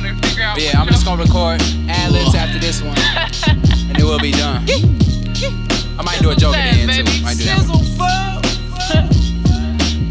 trying to figure out. But yeah, I'm just gonna record ad libs after this one, and then we'll be done. I might do a joke at the end too. Might do that one.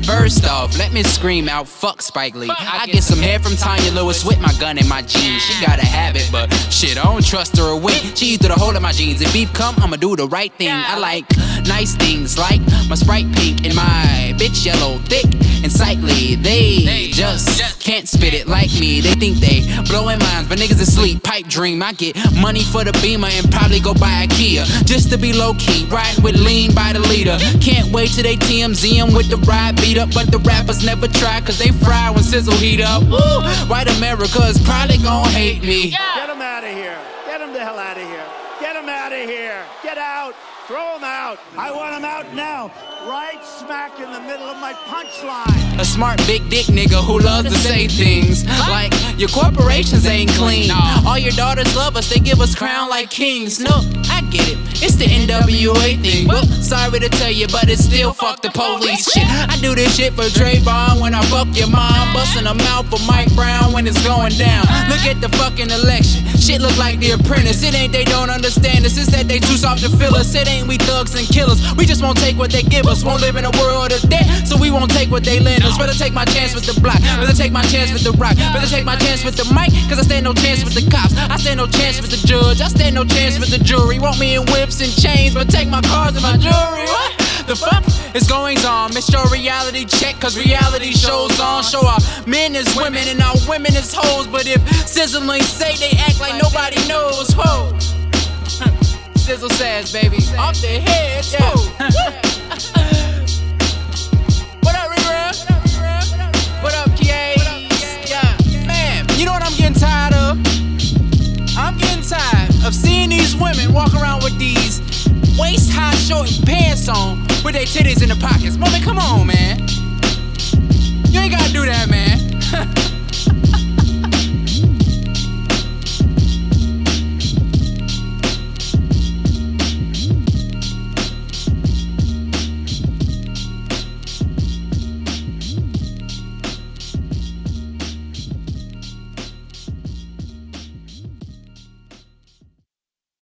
First off, let me scream out, fuck Spike Lee. I get some hair from Tonya Lewis with my gun in my jeans. She gotta have it, but shit, I don't trust her a wink. She through the hole in my jeans. If beef come, I'ma do the right thing. I like nice things like my Sprite pink and my bitch yellow thick and sightly. They just can't spit it like me. They think they blowing minds, but niggas asleep. Pipe dream. I get money for the beamer and probably go buy a Kia just to be low key. Riding with lean by the leader. Can't wait till they TMZ him with the ride beat up, but the rappers never try cause they fry when sizzle heat up. Ooh, white America is probably gonna hate me. Get them out of here. Get them the hell out of here. Get them out of here. Get out. Throw him out. I want him out now. Right smack in the middle of my punchline. A smart big dick nigga who loves to say things like your corporations ain't clean. All your daughters love us, they give us crown like kings. No, I get it. It's the NWA thing. Well, sorry to tell you, but it's still fuck the police shit. I do this shit for Trayvon when I fuck your mom, busting a mouth for Mike Brown when it's going down. Look at the fucking election. Shit look like the apprentice. It ain't they don't understand us. It's that they too soft to feel us. It ain't we thugs and killers. We just won't take what they give us. Won't live in a world of debt, so we won't take what they lend us. Better take my chance with the block. Better take my chance with the rock. Better take my chance with the mic, cause I stand no chance with the cops. I stand no chance with the judge. I stand no chance with the jury. Want me in whips and chains, but take my cars and my jewelry. What? The fuck is going on? Miss your reality check, cause reality shows on. Show our men as women and our women as hoes. But if sizzling say they act like nobody knows, whoa. Sizzle says, baby, off the head, yeah. what up, Rira? What up, Kier? Yeah, man, you know what I'm getting tired of? I'm getting tired of seeing these women walk around with these waist high short pants on with their titties in the pockets. Woman, come on, man. You ain't gotta do that, man.